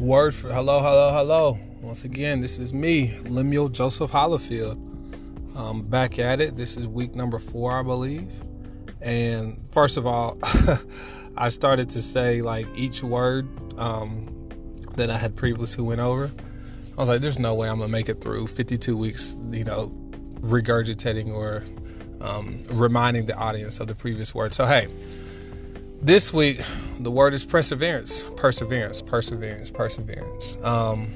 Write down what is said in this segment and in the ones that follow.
Word for hello, hello, hello. Once again, this is me, Lemuel Joseph Hollifield. Um, back at it. This is week number four, I believe. And first of all, I started to say like each word um, that I had previously went over. I was like, "There's no way I'm gonna make it through 52 weeks," you know, regurgitating or um, reminding the audience of the previous word. So hey, this week the word is perseverance perseverance perseverance perseverance. Um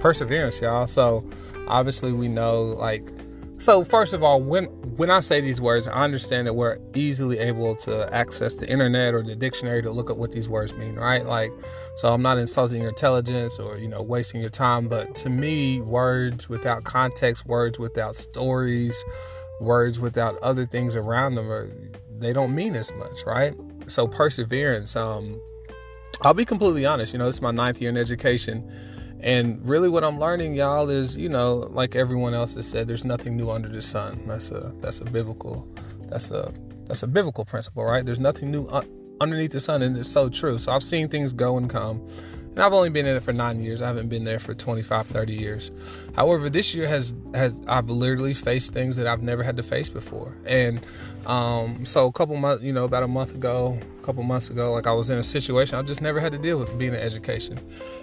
perseverance y'all. So obviously we know like so first of all when when i say these words i understand that we're easily able to access the internet or the dictionary to look up what these words mean right? Like so i'm not insulting your intelligence or you know wasting your time but to me words without context words without stories words without other things around them are they don't mean as much right? So perseverance um i'll be completely honest you know this is my ninth year in education and really what i'm learning y'all is you know like everyone else has said there's nothing new under the sun. That's a that's a biblical that's a that's a biblical principle right? There's nothing new un- underneath the sun and it's so true. So i've seen things go and come and I've only been in it for nine years. I haven't been there for 25, 30 years. However, this year has has I've literally faced things that I've never had to face before. And um, so a couple months, you know, about a month ago, a couple months ago, like I was in a situation I just never had to deal with being in education.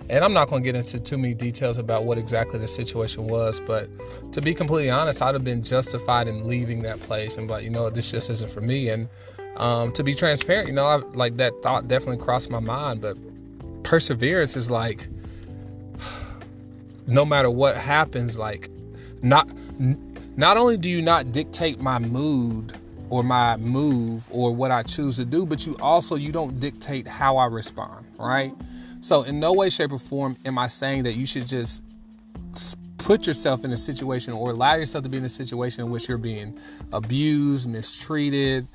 And I'm not going to get into too many details about what exactly the situation was, but to be completely honest, I'd have been justified in leaving that place and like, you know, this just isn't for me. And um, to be transparent, you know, I, like that thought definitely crossed my mind, but perseverance is like no matter what happens like not not only do you not dictate my mood or my move or what I choose to do but you also you don't dictate how I respond right? So in no way shape or form am I saying that you should just put yourself in a situation or allow yourself to be in a situation in which you're being abused mistreated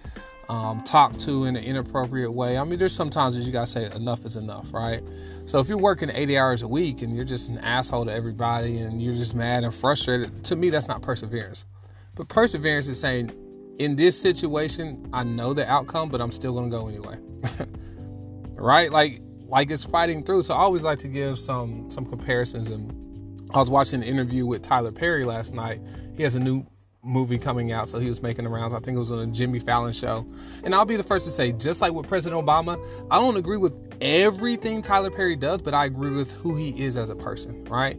um, talked to in an inappropriate way. I mean, there's sometimes that you gotta say enough is enough, right? So if you're working 80 hours a week and you're just an asshole to everybody and you're just mad and frustrated, to me that's not perseverance. But perseverance is saying, in this situation, I know the outcome, but I'm still gonna go anyway. right? Like like it's fighting through. So I always like to give some some comparisons and I was watching an interview with Tyler Perry last night. He has a new movie coming out, so he was making the rounds. I think it was on a Jimmy Fallon show. And I'll be the first to say, just like with President Obama, I don't agree with everything Tyler Perry does, but I agree with who he is as a person, right?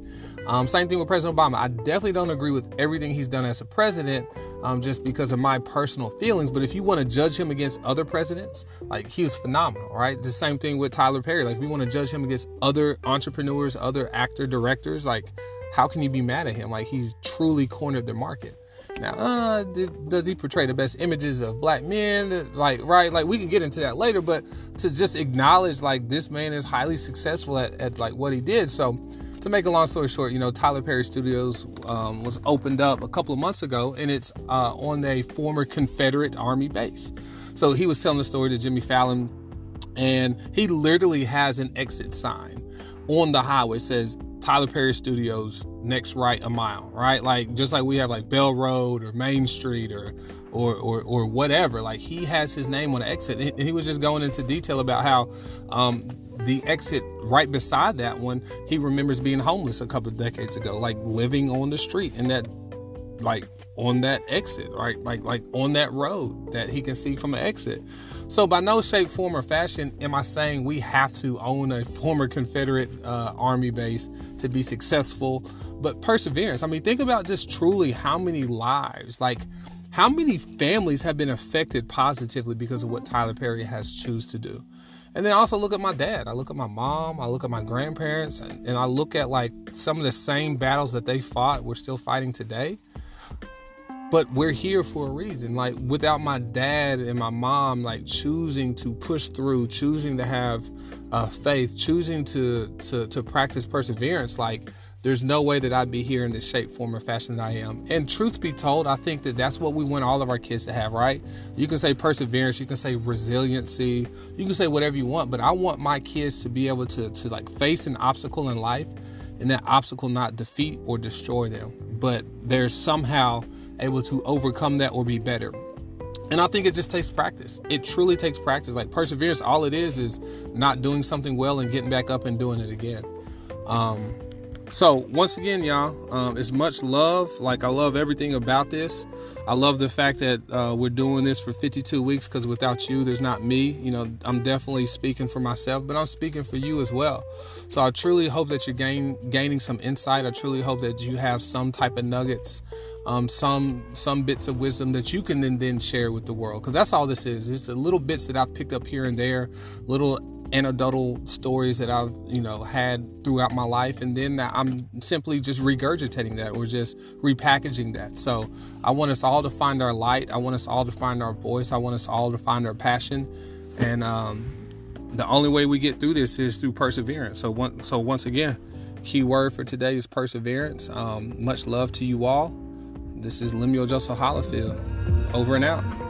Um, same thing with President Obama. I definitely don't agree with everything he's done as a president um, just because of my personal feelings. But if you want to judge him against other presidents, like he was phenomenal, right? The same thing with Tyler Perry. Like if you want to judge him against other entrepreneurs, other actor directors, like how can you be mad at him? Like he's truly cornered the market. Now, uh, does he portray the best images of black men? Like, right? Like, we can get into that later, but to just acknowledge, like, this man is highly successful at, at like, what he did. So, to make a long story short, you know, Tyler Perry Studios um, was opened up a couple of months ago, and it's uh, on a former Confederate Army base. So, he was telling the story to Jimmy Fallon, and he literally has an exit sign on the highway. It says Tyler Perry Studios next right a mile, right? Like just like we have like Bell Road or Main Street or or or, or whatever. Like he has his name on the exit. And he was just going into detail about how um, the exit right beside that one, he remembers being homeless a couple of decades ago, like living on the street in that like on that exit, right? Like like on that road that he can see from an exit. So, by no shape, form, or fashion am I saying we have to own a former Confederate uh, Army base to be successful, but perseverance. I mean, think about just truly how many lives, like how many families have been affected positively because of what Tyler Perry has choose to do. And then also look at my dad. I look at my mom. I look at my grandparents, and, and I look at like some of the same battles that they fought. We're still fighting today but we're here for a reason like without my dad and my mom like choosing to push through choosing to have uh, faith choosing to, to to practice perseverance like there's no way that I'd be here in the shape, form, or fashion that I am. And truth be told, I think that that's what we want all of our kids to have, right? You can say perseverance, you can say resiliency, you can say whatever you want, but I want my kids to be able to, to like face an obstacle in life and that obstacle not defeat or destroy them, but there's somehow able to overcome that or be better. And I think it just takes practice. It truly takes practice. Like perseverance, all it is is not doing something well and getting back up and doing it again. Um, so once again, y'all, um, it's much love. Like I love everything about this. I love the fact that uh, we're doing this for 52 weeks because without you, there's not me. You know, I'm definitely speaking for myself, but I'm speaking for you as well. So I truly hope that you're gain, gaining some insight. I truly hope that you have some type of nuggets, um, some some bits of wisdom that you can then then share with the world. Because that's all this is. It's the little bits that I've picked up here and there, little anecdotal stories that I've you know had throughout my life, and then I'm simply just regurgitating that or just repackaging that. So I want us all to find our light. I want us all to find our voice. I want us all to find our passion, and um, the only way we get through this is through perseverance. So one, so once again, key word for today is perseverance. Um, much love to you all. This is Lemuel Joseph Hollifield. Over and out.